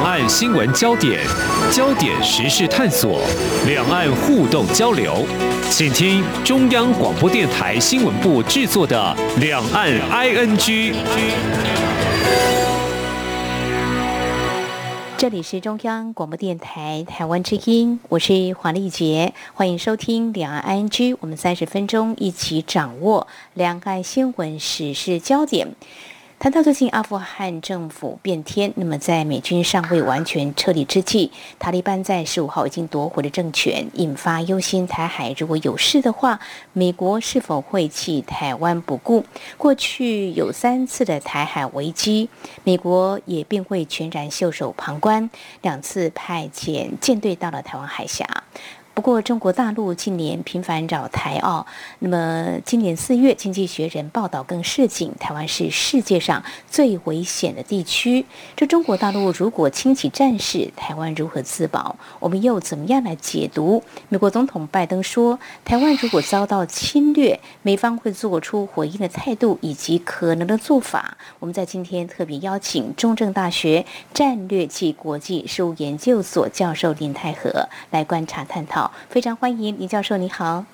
两岸新闻焦点，焦点时事探索，两岸互动交流，请听中央广播电台新闻部制作的《两岸 ING》。这里是中央广播电台台湾之音，我是黄丽杰，欢迎收听《两岸 ING》，我们三十分钟一起掌握两岸新闻时事焦点。谈到最近阿富汗政府变天，那么在美军尚未完全撤离之际，塔利班在十五号已经夺回了政权，引发忧心。台海如果有事的话，美国是否会弃台湾不顾？过去有三次的台海危机，美国也并未全然袖手旁观，两次派遣舰队到了台湾海峡。不过，中国大陆近年频繁扰台澳。那么，今年四月，《经济学人》报道更示警，台湾是世界上最危险的地区。这中国大陆如果轻启战事，台湾如何自保？我们又怎么样来解读？美国总统拜登说，台湾如果遭到侵略，美方会做出回应的态度以及可能的做法。我们在今天特别邀请中正大学战略暨国际事务研究所教授林泰和来观察探讨。非常欢迎林教授，你好。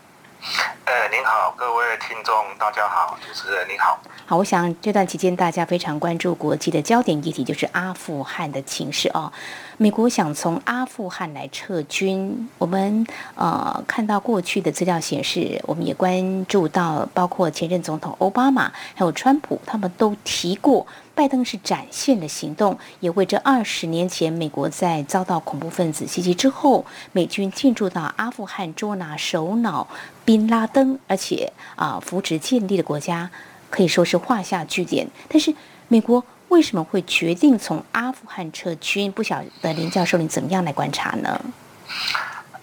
呃，您好，各位听众，大家好，主持人您好。好，我想这段期间大家非常关注国际的焦点议题，就是阿富汗的情势哦。美国想从阿富汗来撤军，我们呃看到过去的资料显示，我们也关注到，包括前任总统奥巴马还有川普，他们都提过，拜登是展现了行动，也为这二十年前美国在遭到恐怖分子袭击之后，美军进驻到阿富汗捉拿首脑宾拉登，而且啊、扶植建立的国家，可以说是画下句点。但是美国。为什么会决定从阿富汗撤军？不晓得林教授你怎么样来观察呢？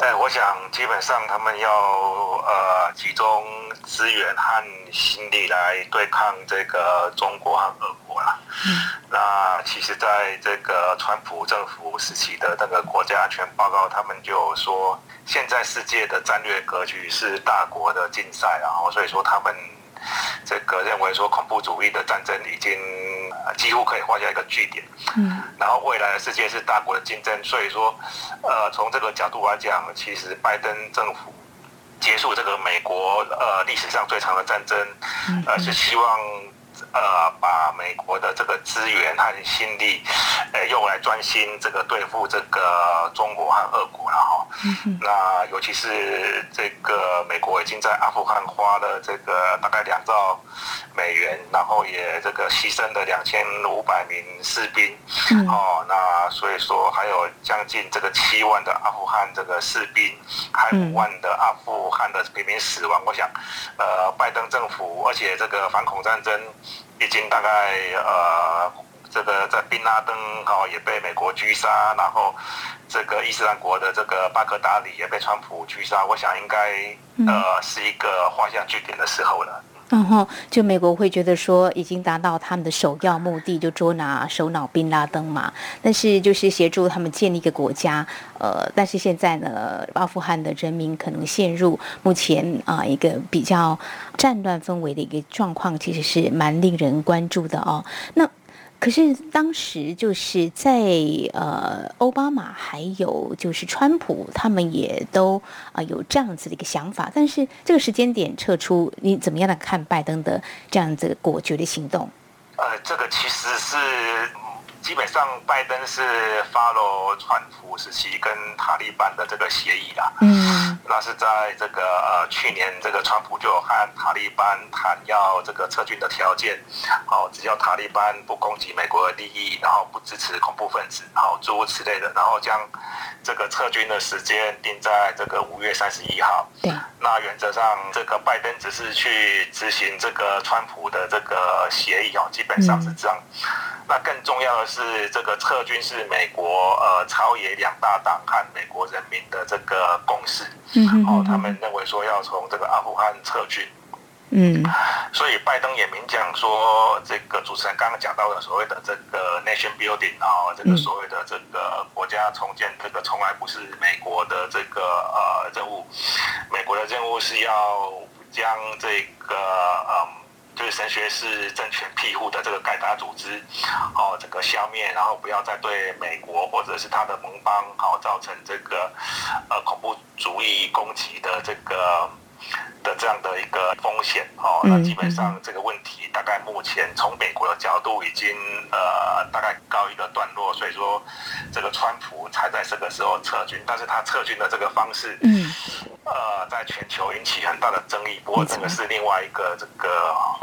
对，我想基本上他们要呃集中资源和心力来对抗这个中国和俄国啦。嗯。那其实，在这个川普政府时期的那个国家安全报告，他们就说，现在世界的战略格局是大国的竞赛，然后所以说他们这个认为说恐怖主义的战争已经。几乎可以画下一个句点。嗯，然后未来的世界是大国的竞争，所以说，呃，从这个角度来讲，其实拜登政府结束这个美国呃历史上最长的战争，呃，是希望呃把美国的这个资源和心力，呃，用来专心这个对付这个中国和俄国了哈。嗯，那尤其是这个美国已经在阿富汗花了这个大概两兆。美元，然后也这个牺牲了两千五百名士兵，嗯、哦，那所以说还有将近这个七万的阿富汗这个士兵，还有五万的阿富汗的平民死亡。我想，呃，拜登政府，而且这个反恐战争已经大概呃，这个在宾拉登哈、哦、也被美国狙杀，然后这个伊斯兰国的这个巴格达里也被川普狙杀。我想应该呃是一个画下句点的时候了。然后，就美国会觉得说，已经达到他们的首要目的，就捉拿首脑宾拉登嘛。但是，就是协助他们建立一个国家。呃，但是现在呢，阿富汗的人民可能陷入目前啊、一个比较战乱氛围的一个状况，其实是蛮令人关注的哦。那。可是当时就是在呃，奥巴马还有就是川普，他们也都啊、有这样子的一个想法。但是这个时间点撤出，你怎么样来看拜登的这样子果决的行动？呃，这个其实是。基本上，拜登是 follow 川普时期跟塔利班的这个协议啦。嗯，那是在这个呃去年，这个川普就和塔利班谈要这个撤军的条件，好，只要塔利班不攻击美国的利益，然后不支持恐怖分子，好，诸如此类的，然后将这个撤军的时间定在这个五月三十一号。对，那原则上，这个拜登只是去执行这个川普的这个协议哦，基本上是这样。那更重要的是，这个撤军是美国呃朝野两大党和美国人民的这个共识。嗯嗯。哦，他们认为说要从这个阿富汗撤军。嗯。所以拜登也明讲说，这个主持人刚刚讲到的所谓的这个 nation building 啊，这个所谓的这个国家重建，这个从来不是美国的这个呃任务。美国的任务是要将这个嗯。就是神学是政权庇护的这个盖达组织，哦，整个消灭，然后不要再对美国或者是他的盟邦，好造成这个呃恐怖主义攻击的这个。的这样的一个风险哦，那基本上这个问题大概目前从美国的角度已经呃大概告一个段落，所以说这个川普才在这个时候撤军，但是他撤军的这个方式，嗯，呃，在全球引起很大的争议。不过这个是另外一个这个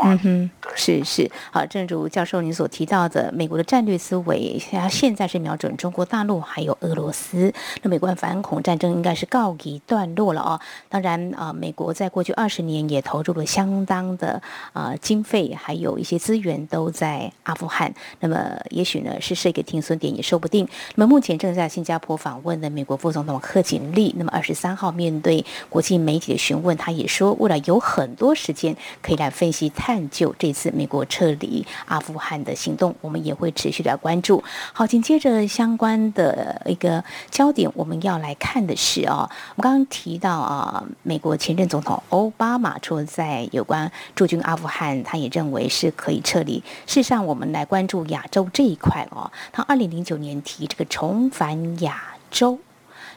嗯哼，对，是是好，正如教授您所提到的，美国的战略思维，它现在是瞄准中国大陆还有俄罗斯，那美国反恐战争应该是告一段落了哦。当然啊，美国在过去。二十年也投入了相当的啊、呃、经费，还有一些资源都在阿富汗。那么也许呢是设一个停损点也说不定。那么目前正在新加坡访问的美国副总统贺锦丽，那么二十三号面对国际媒体的询问，他也说未来有很多时间可以来分析探究这次美国撤离阿富汗的行动，我们也会持续的关注。好，紧接着相关的一个焦点，我们要来看的是啊、哦，我们刚刚提到啊，美国前任总统欧巴马说在有关驻军阿富汗，他也认为是可以撤离。事实上，我们来关注亚洲这一块哦。他二零零九年提这个重返亚洲，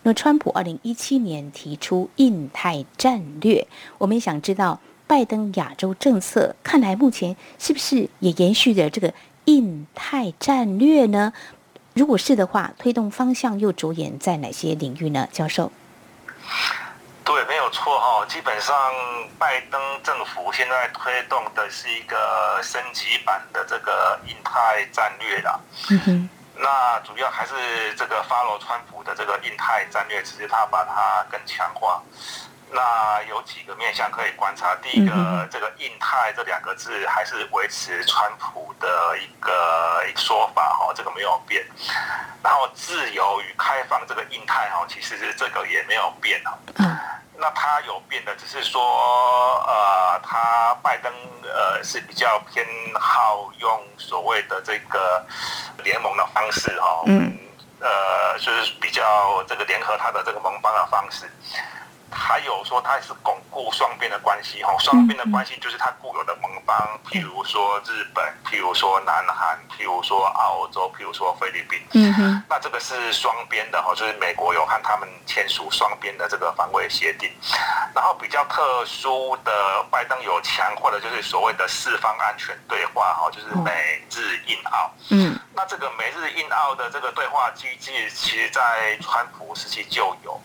那川普二零一七年提出印太战略。我们也想知道，拜登亚洲政策看来目前是不是也延续着这个印太战略呢？如果是的话，推动方向又着眼在哪些领域呢？教授？对，没有错哈。基本上，拜登政府现在推动的是一个升级版的这个印太战略啦。嗯哼。那主要还是这个发罗川普的这个印太战略，其实他把它更强化。那有几个面向可以观察。第一个，这个印太这两个字还是维持川普的一个说法哈，这个没有变。然后，自由与开放这个印太哈，其实是这个也没有变啊。嗯。那他有变的，只是说，呃，他拜登呃是比较偏好用所谓的这个联盟的方式哈，嗯，呃，就是比较这个联合他的这个盟邦的方式。还有说，他也是巩固双边的关系哈，双边的关系就是他固有的盟邦，譬如说日本，譬如说南韩，譬如说澳洲，譬如说菲律宾。嗯哼。那这个是双边的哈，就是美国有和他们签署双边的这个防卫协定。然后比较特殊的，拜登有强化的就是所谓的四方安全对话哈，就是美日印澳。嗯。那这个美日印澳的这个对话机制，其实在川普时期就有。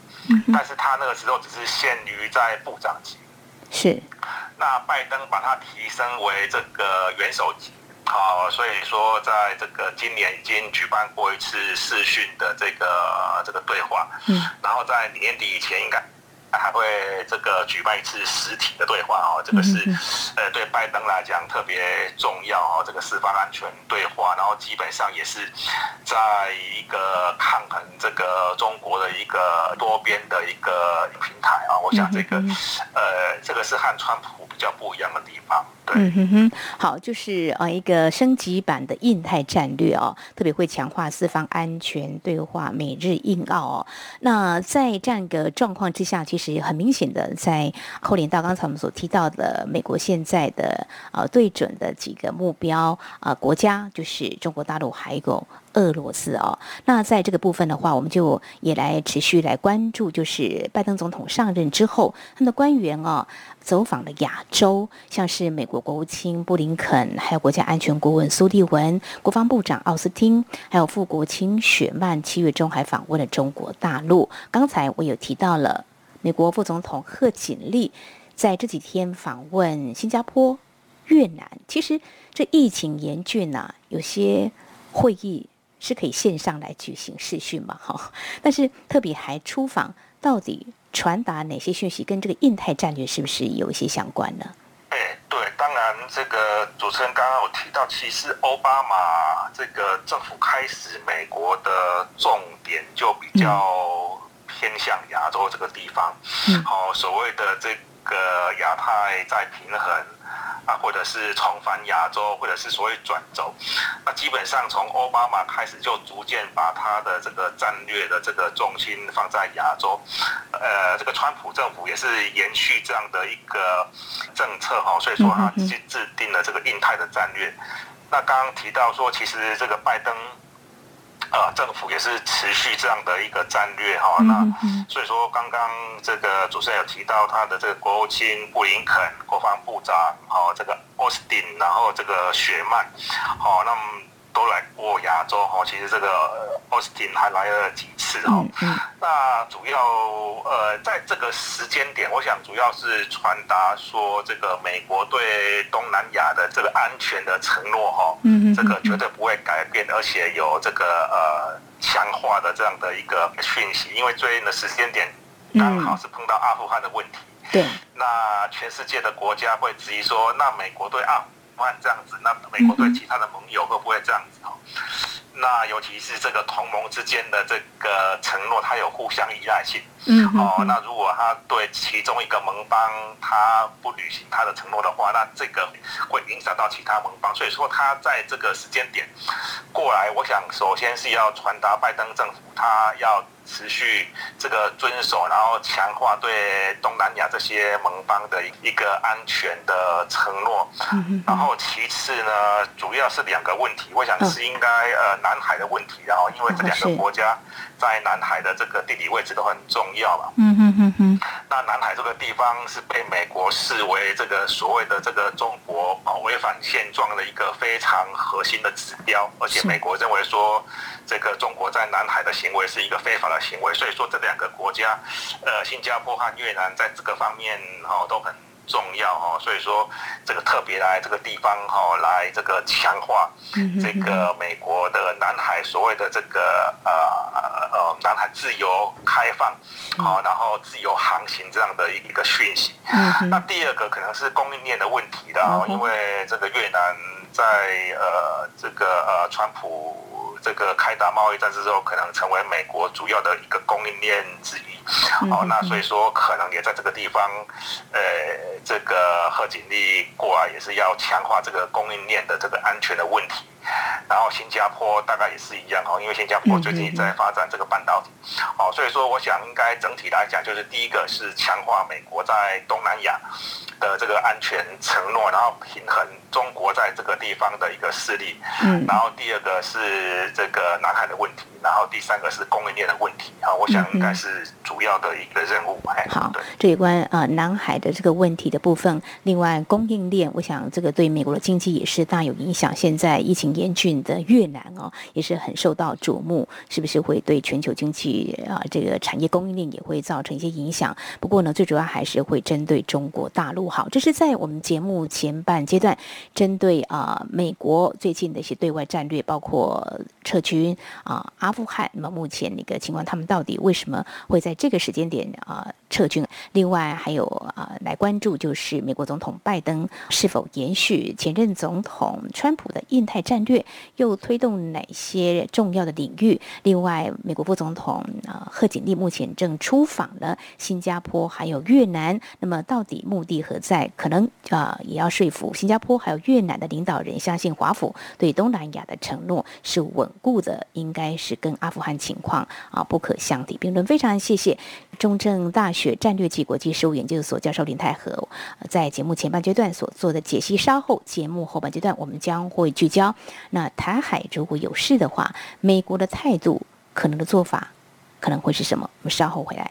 但是他那个时候只是限于在部长级，是。那拜登把它提升为这个元首级，好，所以说在这个今年已经举办过一次视讯的这个这个对话，嗯，然后在年底以前应该。还会这个举办一次实体的对话哦，这个是呃对拜登来讲特别重要哦，这个四方安全对话，然后基本上也是在一个抗衡这个中国的一个多边的一个平台啊，我想这个呃这个是和川普比较不一样的地方。嗯哼哼，好，就是呃一个升级版的印太战略哦，特别会强化四方安全对话，美日印澳哦。那在这样一个状况之下，其实是很明显的在扣连到刚才我们所提到的美国现在的呃对准的几个目标啊、国家，就是中国大陆还有俄罗斯哦。那在这个部分的话，我们就也来持续来关注，就是拜登总统上任之后，他的官员哦。走访了亚洲，像是美国国务卿布林肯，还有国家安全顾问苏利文、国防部长奥斯汀，还有副国卿雪曼，七月中还访问了中国大陆。刚才我有提到了美国副总统贺锦丽在这几天访问新加坡、越南。其实这疫情严峻呐，有些会议是可以线上来举行视讯嘛，哈。但是特别还出访，到底？传达哪些讯息跟这个印太战略是不是有一些相关呢？哎，对，当然这个主持人刚刚有提到，其实奥巴马这个政府开始，美国的重点就比较偏向亚洲这个地方。嗯，好，所谓的这个亚太再平衡。啊，或者是重返亚洲，或者是所谓转轴。那基本上从奥巴马开始就逐渐把他的这个战略的这个重心放在亚洲。呃，这个川普政府也是延续这样的一个政策哈，所以说他制制定了这个印太的战略。那刚刚提到说，其实这个拜登。呃，政府也是持续这样的一个战略哈，那所以说刚刚这个主持人有提到他的这个国务卿布林肯、国防部长好，这个奥斯汀，然后这个雪曼，好，那么都来过亚洲哈，其实这个奥斯汀还来了几次哈，那主要呃在这个时间点，我想主要是传达说这个美国对东南亚的这个安全的承诺哈，这个绝对不会改变，而且有这个呃强化的这样的一个讯息，因为最近的时间点刚好是碰到阿富汗的问题，对，那全世界的国家会质疑说，那美国对阿这样子，那美国对其他的盟友会不会这样子哈？那尤其是这个同盟之间的这个承诺，它有互相依赖性。嗯，哦，那如果他对其中一个盟邦他不履行他的承诺的话，那这个会影响到其他盟邦。所以说，他在这个时间点过来，我想首先是要传达拜登政府他要。持续这个遵守，然后强化对东南亚这些盟邦的一个安全的承诺。然后其次呢，主要是两个问题，我想是应该呃南海的问题，然后因为这两个国家在南海的这个地理位置都很重要嘛。嗯嗯嗯嗯。那南海这个地方是被美国视为这个所谓的这个中国违反现状的一个非常核心的指标，而且美国认为说。这个中国在南海的行为是一个非法的行为，所以说这两个国家，呃，新加坡和越南在这个方面哦都很重要哦，所以说这个特别来这个地方哈来这个强化这个美国的南海所谓的这个呃呃南海自由开放，好，然后自由航行这样的一个讯息。那第二个可能是供应链的问题的啊，因为这个越南在呃这个呃川普。这个开打贸易战之后，可能成为美国主要的一个供应链之一。好，那所以说可能也在这个地方，呃，这个贺锦丽过来也是要强化这个供应链的这个安全的问题。然后新加坡大概也是一样哦，因为新加坡最近也在发展这个半导体。好，所以说我想应该整体来讲，就是第一个是强化美国在东南亚的这个安全承诺，然后平衡中国在这个地方的一个势力。嗯。然后第二个是这个南海的问题，然后第三个是供应链的问题。啊，我想应该是主要的一个任务。好，这有关啊南海的这个问题的部分，另外供应链，我想这个对美国的经济也是大有影响。现在疫情严峻的越南哦，也是很受到瞩目，是不是会对全球经济啊这个产业供应链也会造成一些影响？不过呢，最主要还是会针对中国大陆。好，这是在我们节目前半阶段，针对啊美国最近的一些对外战略，包括撤军啊阿富汗。那么目前那个情况，他们到底为什么会在这个时间点啊撤军？另外还有啊来关注，就是美国总统拜登是否延续前任总统川普的印太战略，又推动哪些重要的领域？另外，美国副总统啊贺锦丽目前正出访了新加坡还有越南，那么到底目的何在？可能啊也要说服新加坡还有越南的领导人相信华府对东南亚的承诺是稳固的，应该是跟阿富汗情况啊不可相提并论。非常谢谢中正大学战略暨国际事务研究所教授林泰和在节目前半阶段所做的解析，稍后节目后半阶段我们将会聚焦。那台海如果有事的话，美国的态度可能的做法可能会是什么？我们稍后回来。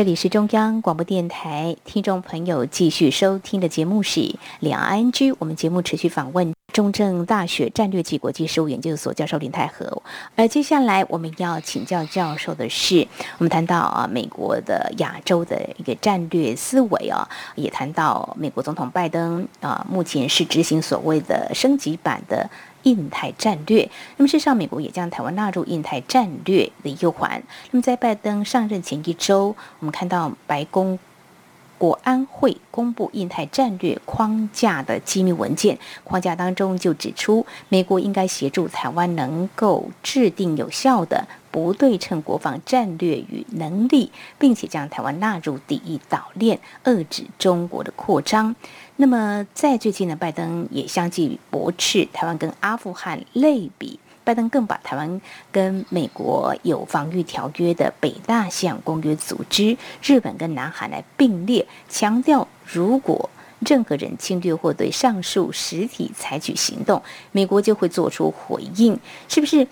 这里是中央广播电台，听众朋友继续收听的节目是两岸 ING。我们节目持续访问中正大学战略及国际事务研究所教授林泰和。而接下来我们要请教教授的是，我们谈到啊，美国的亚洲的一个战略思维啊，也谈到美国总统拜登啊，目前是执行所谓的升级版的印太战略。那么事实上，美国也将台湾纳入印太战略的一环。那么在拜登上任前一周，我们看到白宫。国安会公布印太战略框架的机密文件，框架当中就指出，美国应该协助台湾能够制定有效的不对称国防战略与能力，并且将台湾纳入第一岛链，遏制中国的扩张。那么，在最近呢，拜登也相继驳斥台湾跟阿富汗类比。拜登更把台湾跟美国有防御条约的北大西洋公约组织、日本跟南韩来并列，强调如果任何人侵略或对上述实体采取行动，美国就会做出回应。是不是？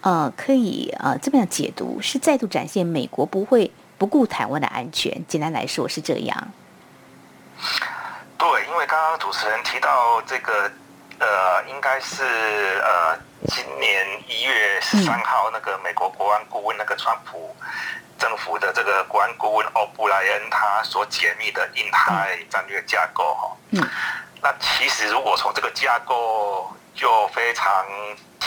呃，可以呃这么样解读，是再度展现美国不会不顾台湾的安全。简单来说是这样。对，因为刚刚主持人提到这个。呃，应该是呃，今年一月十三号，那个美国国安顾问那个川普政府的这个国安顾问奥布莱恩他所解密的印太战略架构哈。嗯。那其实如果从这个架构就非常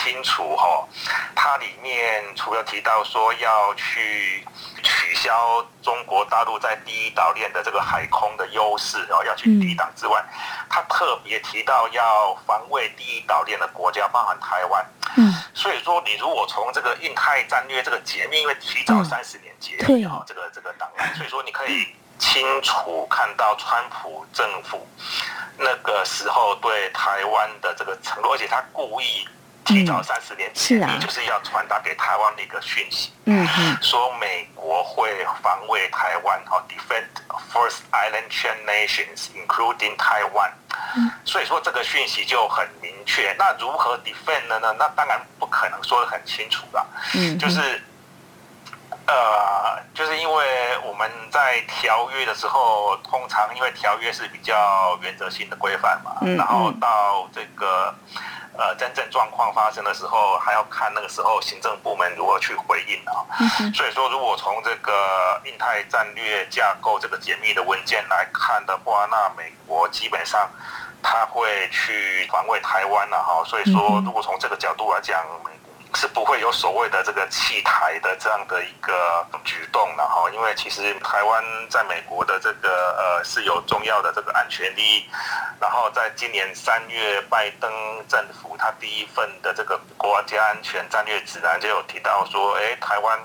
清楚哈，它里面除了提到说要去取消中国大陆在第一岛链的这个海空的优势，然后要去抵挡之外，它特别提到要防卫第一岛链的国家，包含台湾。嗯，所以说你如果从这个印太战略这个解密，因为提早三十年解密啊，这个这个档案，所以说你可以清楚看到川普政府那个时候对台湾的这个承诺，而且他故意。提早三十年前，你就是要传达给台湾的一个讯息，嗯嗯，说美国会防卫台湾，哈，defend first island chain nations including Taiwan，嗯，所以说这个讯息就很明确。那如何 defend 呢？那当然不可能说的很清楚了，嗯，就是，呃，就是因为我们在条约的时候，通常因为条约是比较原则性的规范嘛，嗯，然后到这个。呃，真正状况发生的时候，还要看那个时候行政部门如何去回应啊。所以说，如果从这个印太战略架构这个解密的文件来看的话，那美国基本上他会去防卫台湾了哈。所以说，如果从这个角度来讲，是不会有所谓的这个弃台的这样的一个举动的哈，因为其实台湾在美国的这个呃是有重要的这个安全利益，然后在今年三月，拜登政府他第一份的这个国家安全战略指南就有提到说，哎，台湾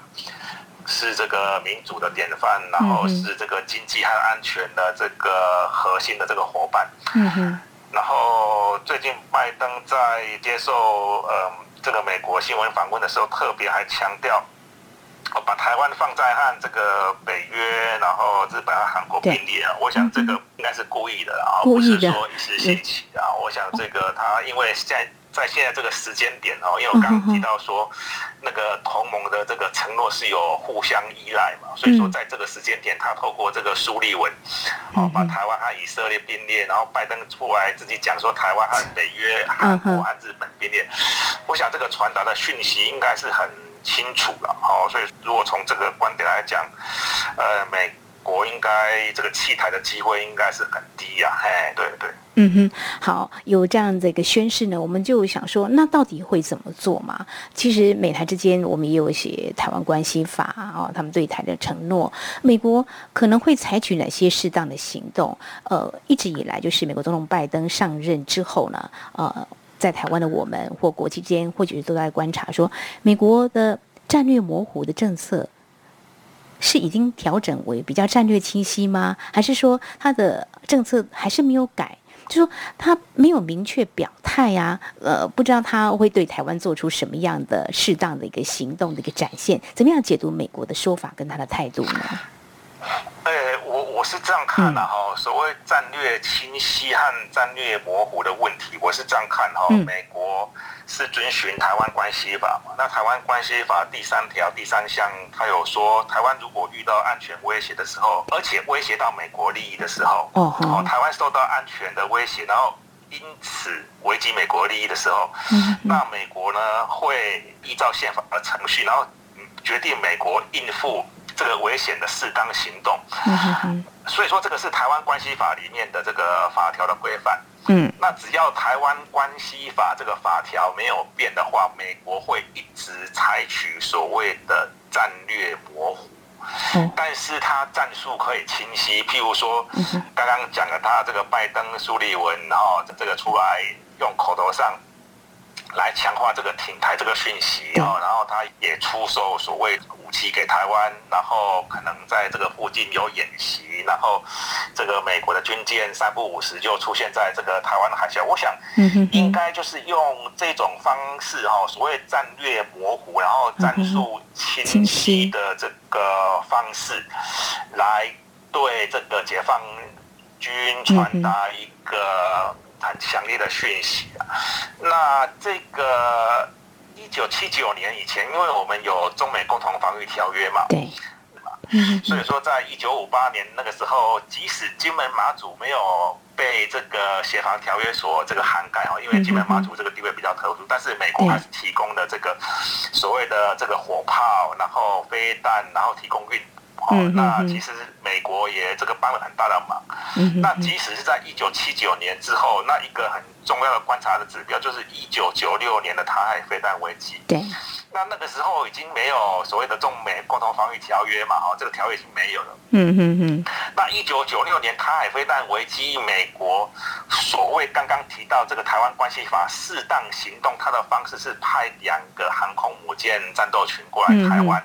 是这个民主的典范，然后是这个经济和安全的这个核心的这个伙伴。嗯哼。然后最近拜登在接受呃。这个美国新闻访问的时候，特别还强调，把台湾放在和这个北约，然后日本和韩国并列啊。我想这个应该是故意的啊，不是说一时兴起啊。我想这个他因为现在。在现在这个时间点哦，因为我刚刚提到说，那个同盟的这个承诺是有互相依赖嘛，所以说在这个时间点，他透过这个苏利文，哦，把台湾和以色列并列，然后拜登出来自己讲说台湾和北约、韩国和日本并列，我想这个传达的讯息应该是很清楚了哦，所以如果从这个观点来讲，呃，美国应该这个弃台的机会应该是很低呀，哎，对对。嗯哼，好，有这样的一个宣誓呢，我们就想说，那到底会怎么做嘛？其实美台之间，我们也有一些《台湾关系法》啊，他们对台的承诺，美国可能会采取哪些适当的行动？呃，一直以来，就是美国总统拜登上任之后呢，呃，在台湾的我们或国际间，或许都在观察说，美国的战略模糊的政策是已经调整为比较战略清晰吗？还是说他的政策还是没有改？就说他没有明确表态呀，呃，不知道他会对台湾做出什么样的适当的一个行动的一个展现，怎么样解读美国的说法跟他的态度呢？呃，我我是这样看的哈，所谓战略清晰和战略模糊的问题，我是这样看哈，美国。是遵循台湾关系法嘛？那台湾关系法第三条第三项，它有说，台湾如果遇到安全威胁的时候，而且威胁到美国利益的时候，哦，台湾受到安全的威胁，然后因此危及美国利益的时候，那美国呢会依照宪法的程序，然后决定美国应付这个危险的适当行动。所以说，这个是台湾关系法里面的这个法条的规范。嗯，那只要台湾关系法这个法条没有变的话，美国会一直采取所谓的战略模糊。但是他战术可以清晰，譬如说，刚刚讲了他这个拜登、苏利文，然后这个出来用口头上来强化这个挺台这个讯息哦，然后他也出售所谓武器给台湾，然后可能在这个附近有演习。然后，这个美国的军舰三不五十就出现在这个台湾的海峡。我想，应该就是用这种方式哈，所谓战略模糊，然后战术清晰的这个方式，来对这个解放军传达一个很强烈的讯息啊。那这个一九七九年以前，因为我们有中美共同防御条约嘛，对。所以说，在一九五八年那个时候，即使金门马祖没有被这个协防条约所这个涵盖哦，因为金门马祖这个地位比较特殊，但是美国还是提供了这个所谓的这个火炮，然后飞弹，然后提供运。哦，那其实美国也这个帮了很大的忙。那即使是在一九七九年之后，那一个很重要的观察的指标就是一九九六年的台海飞弹危机。对。那那个时候已经没有所谓的中美共同防御条约嘛，哈，这个条约已经没有了。嗯嗯嗯。那一九九六年台海飞弹危机，美国所谓刚刚提到这个台湾关系法适当行动，它的方式是派两个航空母舰战斗群过来台湾。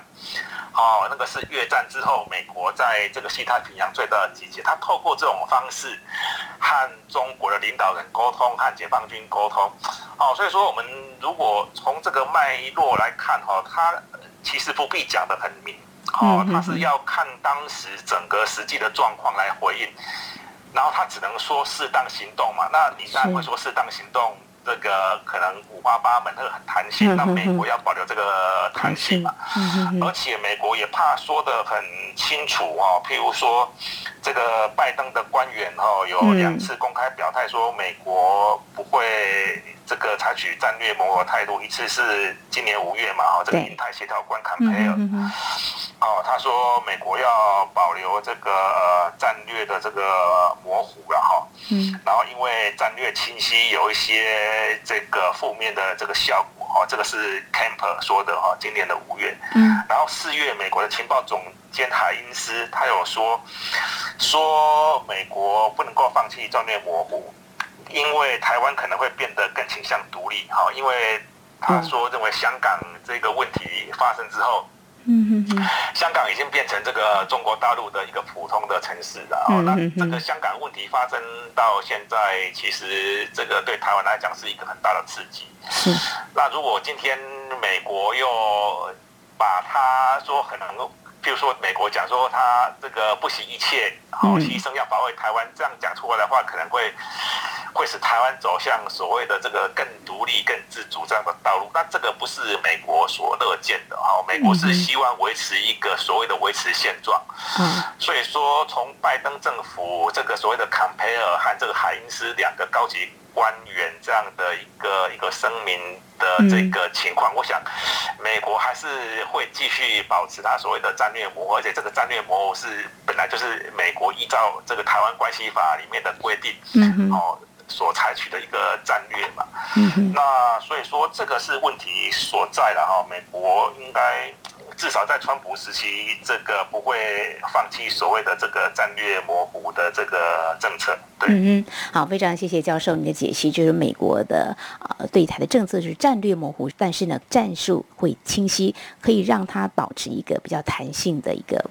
哦，那个是越战之后美国在这个西太平洋最大的集结，他透过这种方式和中国的领导人沟通，和解放军沟通。哦，所以说我们如果从这个脉络来看，哈，他其实不必讲得很明，哦，他是要看当时整个实际的状况来回应，然后他只能说适当行动嘛。那你当然会说适当行动。这个可能五花八门，这个很弹性，那美国要保留这个弹性嘛，而且美国也怕说的很清楚哦，譬如说，这个拜登的官员哦，有两次公开表态说美国不会这个采取战略模糊态度，一次是今年五月嘛，哦，这个印太协调官坎培尔，哦，他说美国要保留这个战略的这个模糊了哈，嗯。然后因为战略清晰有一些。这个负面的这个效果哦，这个是 Camper 说的哈，今年的五月，嗯，然后四月，美国的情报总监海因斯他有说，说美国不能够放弃战略模糊，因为台湾可能会变得更倾向独立哈，因为他说认为香港这个问题发生之后。嗯嗯，香港已经变成这个中国大陆的一个普通的城市了。哦，那这个香港问题发生到现在，其实这个对台湾来讲是一个很大的刺激。是。那如果今天美国又把他说可能，譬如说美国讲说他这个不惜一切好牺牲要保卫台湾，这样讲出来的话，可能会。会使台湾走向所谓的这个更独立、更自主这样的道路，那这个不是美国所乐见的哈。美国是希望维持一个所谓的维持现状。嗯，所以说从拜登政府这个所谓的坎培尔和这个海因斯两个高级官员这样的一个一个声明的这个情况，我想美国还是会继续保持它所谓的战略模糊，而且这个战略模糊是本来就是美国依照这个台湾关系法里面的规定。嗯，哦。所采取的一个战略嘛，嗯，那所以说这个是问题所在了哈。美国应该至少在川普时期，这个不会放弃所谓的这个战略模糊的这个政策。对，嗯嗯，好，非常谢谢教授你的解析，就是美国的啊对台的政策是战略模糊，但是呢战术会清晰，可以让它保持一个比较弹性的一个。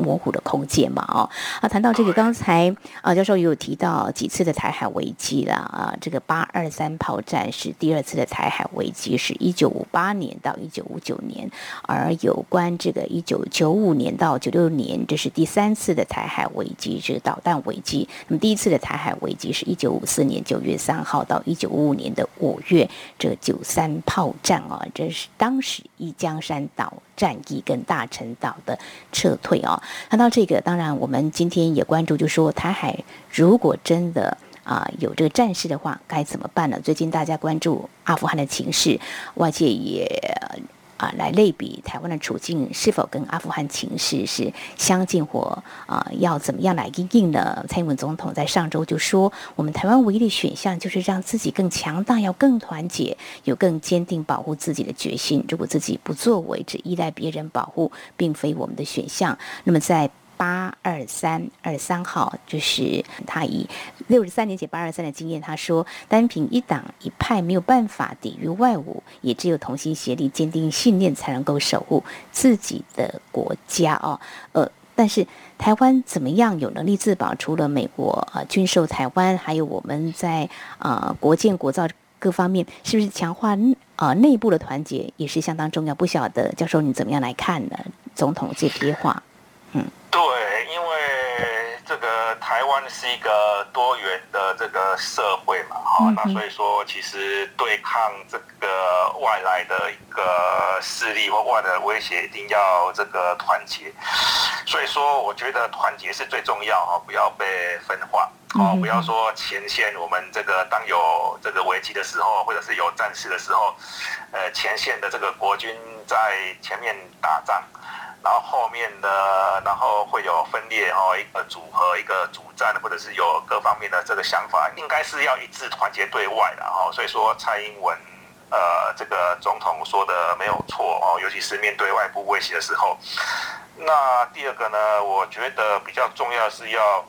模糊的空间嘛，哦，啊，谈到这个，刚才啊，教授也有提到几次的台海危机了啊，这个八二三炮战是第二次的台海危机，是一九五八年到一九五九年，而有关这个一九九五年到九六年，这是第三次的台海危机，是导弹危机。那么第一次的台海危机是一九五四年九月三号到一九五五年的五月，这九三炮战啊，这是当时一江山岛战役跟大陈岛的撤退啊。谈到这个，当然我们今天也关注，就说台海如果真的啊、有这个战事的话，该怎么办呢？最近大家关注阿富汗的情势，外界也。啊，来类比台湾的处境是否跟阿富汗情势是相近或啊，要怎么样来应应呢？蔡英文总统在上周就说，我们台湾唯一的选项就是让自己更强大，要更团结，有更坚定保护自己的决心。如果自己不作为，只依赖别人保护，并非我们的选项。那么在。八二三二三号，就是他以六十三年前八二三的经验，他说，单凭一党一派没有办法抵御外侮，也只有同心协力、坚定信念，才能够守护自己的国家哦。呃，但是台湾怎么样有能力自保？除了美国啊、军售台湾，还有我们在啊、国建国造各方面，是不是强化啊、内部的团结也是相当重要？不晓得教授你怎么样来看呢？总统这些话，嗯。对，因为这个台湾是一个多元的这个社会嘛，哈、嗯，那所以说其实对抗这个外来的一个势力或外来的威胁，一定要这个团结。所以说，我觉得团结是最重要哈，不要被分化，哦，不要说前线我们这个当有这个危机的时候，或者是有战事的时候，呃，前线的这个国军在前面打仗。然后后面的，然后会有分裂哦，一个组合，一个主战，或者是有各方面的这个想法，应该是要一致团结对外的哦。所以说蔡英文，呃，这个总统说的没有错哦，尤其是面对外部威胁的时候。那第二个呢，我觉得比较重要是要。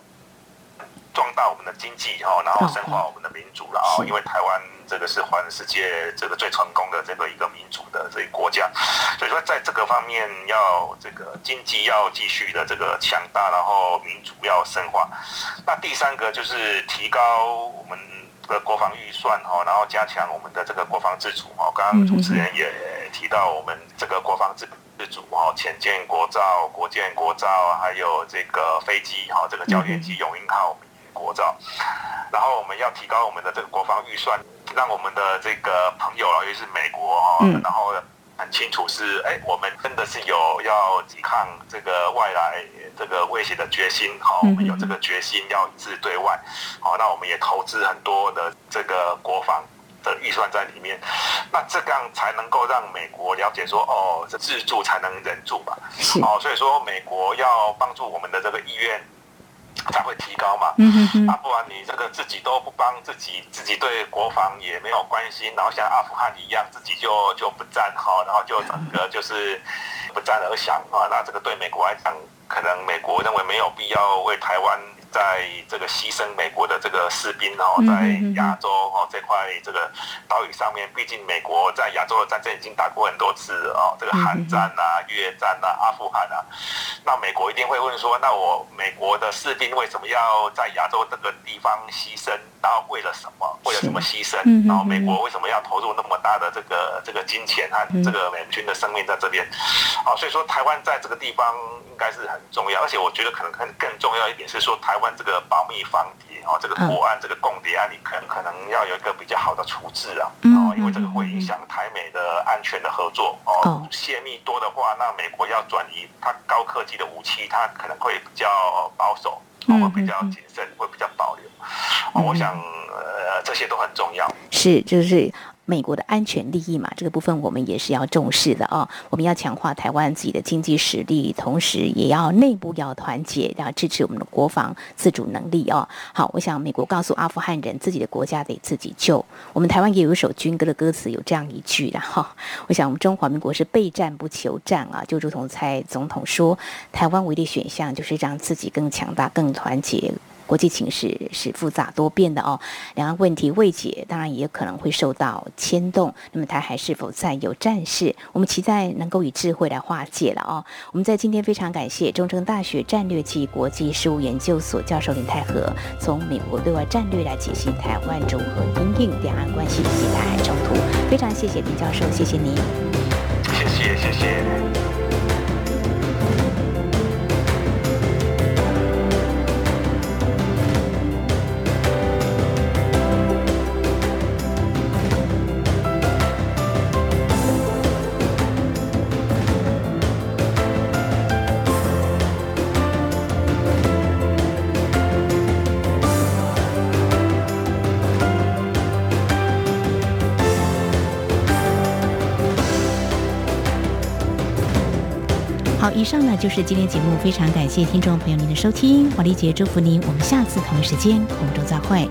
壮大我们的经济哈，然后深化我们的民主了啊，因为台湾这个是环世界这个最成功的这个一个民主的这个国家，所以说在这个方面要这个经济要继续的这个强大，然后民主要深化。那第三个就是提高我们的国防预算哈，然后加强我们的这个国防自主哈。刚刚主持人也提到我们这个国防自自主哈，潜舰国造、国舰国造，还有这个飞机哈，这个教练机、永鹰号。国造，然后我们要提高我们的这个国防预算，让我们的这个朋友啊，尤其是美国哈，然后很清楚是，哎，我们真的是有要抵抗这个外来这个威胁的决心，好，我们有这个决心要一致对外，好，那我们也投资很多的这个国防的预算在里面，那这样才能够让美国了解说，哦，这自助才能忍住嘛，哦，所以说美国要帮助我们的这个意愿。才会提高嘛，嗯哼，啊，不然你这个自己都不帮自己，自己对国防也没有关心，然后像阿富汗一样，自己就就不战好，然后就整个就是不战而降啊，那这个对美国来讲，可能美国认为没有必要为台湾。在这个牺牲美国的这个士兵哦，在亚洲哦这块这个岛屿上面，毕竟美国在亚洲的战争已经打过很多次哦，这个韩战啊、越战啊、阿富汗啊，那美国一定会问说，那我美国的士兵为什么要在亚洲这个地方牺牲？然后为了什么？为了什么牺牲？然后美国为什么要投入那么大的这个这个金钱和这个美军的生命在这边？啊，所以说台湾在这个地方。应该是很重要，而且我觉得可能更更重要一点是说，台湾这个保密防谍哦，这个国安、这个共谍案，你可能可能要有一个比较好的处置啊，哦，因为这个会影响台美的安全的合作哦。泄密多的话，那美国要转移它高科技的武器，它可能会比较保守，会比较谨慎，会比较我想呃，这些都很重要。是，就是。美国的安全利益嘛，这个部分我们也是要重视的哦。我们要强化台湾自己的经济实力，同时也要内部要团结，要支持我们的国防自主能力哦。好，我想美国告诉阿富汗人，自己的国家得自己救。我们台湾也有一首军歌的歌词，有这样一句的哈。我想我们中华民国是备战不求战啊，就如同蔡总统说，台湾唯一的选项就是让自己更强大、更团结。国际情势是复杂多变的哦，两岸问题未解，当然也可能会受到牵动。那么台海是否再有战事？我们期待能够以智慧来化解了哦。我们在今天非常感谢中正大学战略暨国际事务研究所教授林泰和，从美国对外战略来解析台湾如何因应两岸关系以及台海冲突。非常谢谢林教授，谢谢您。谢谢，谢谢。以上呢就是今天节目，非常感谢听众朋友您的收听，华丽杰祝福您，我们下次同一时间空中再会。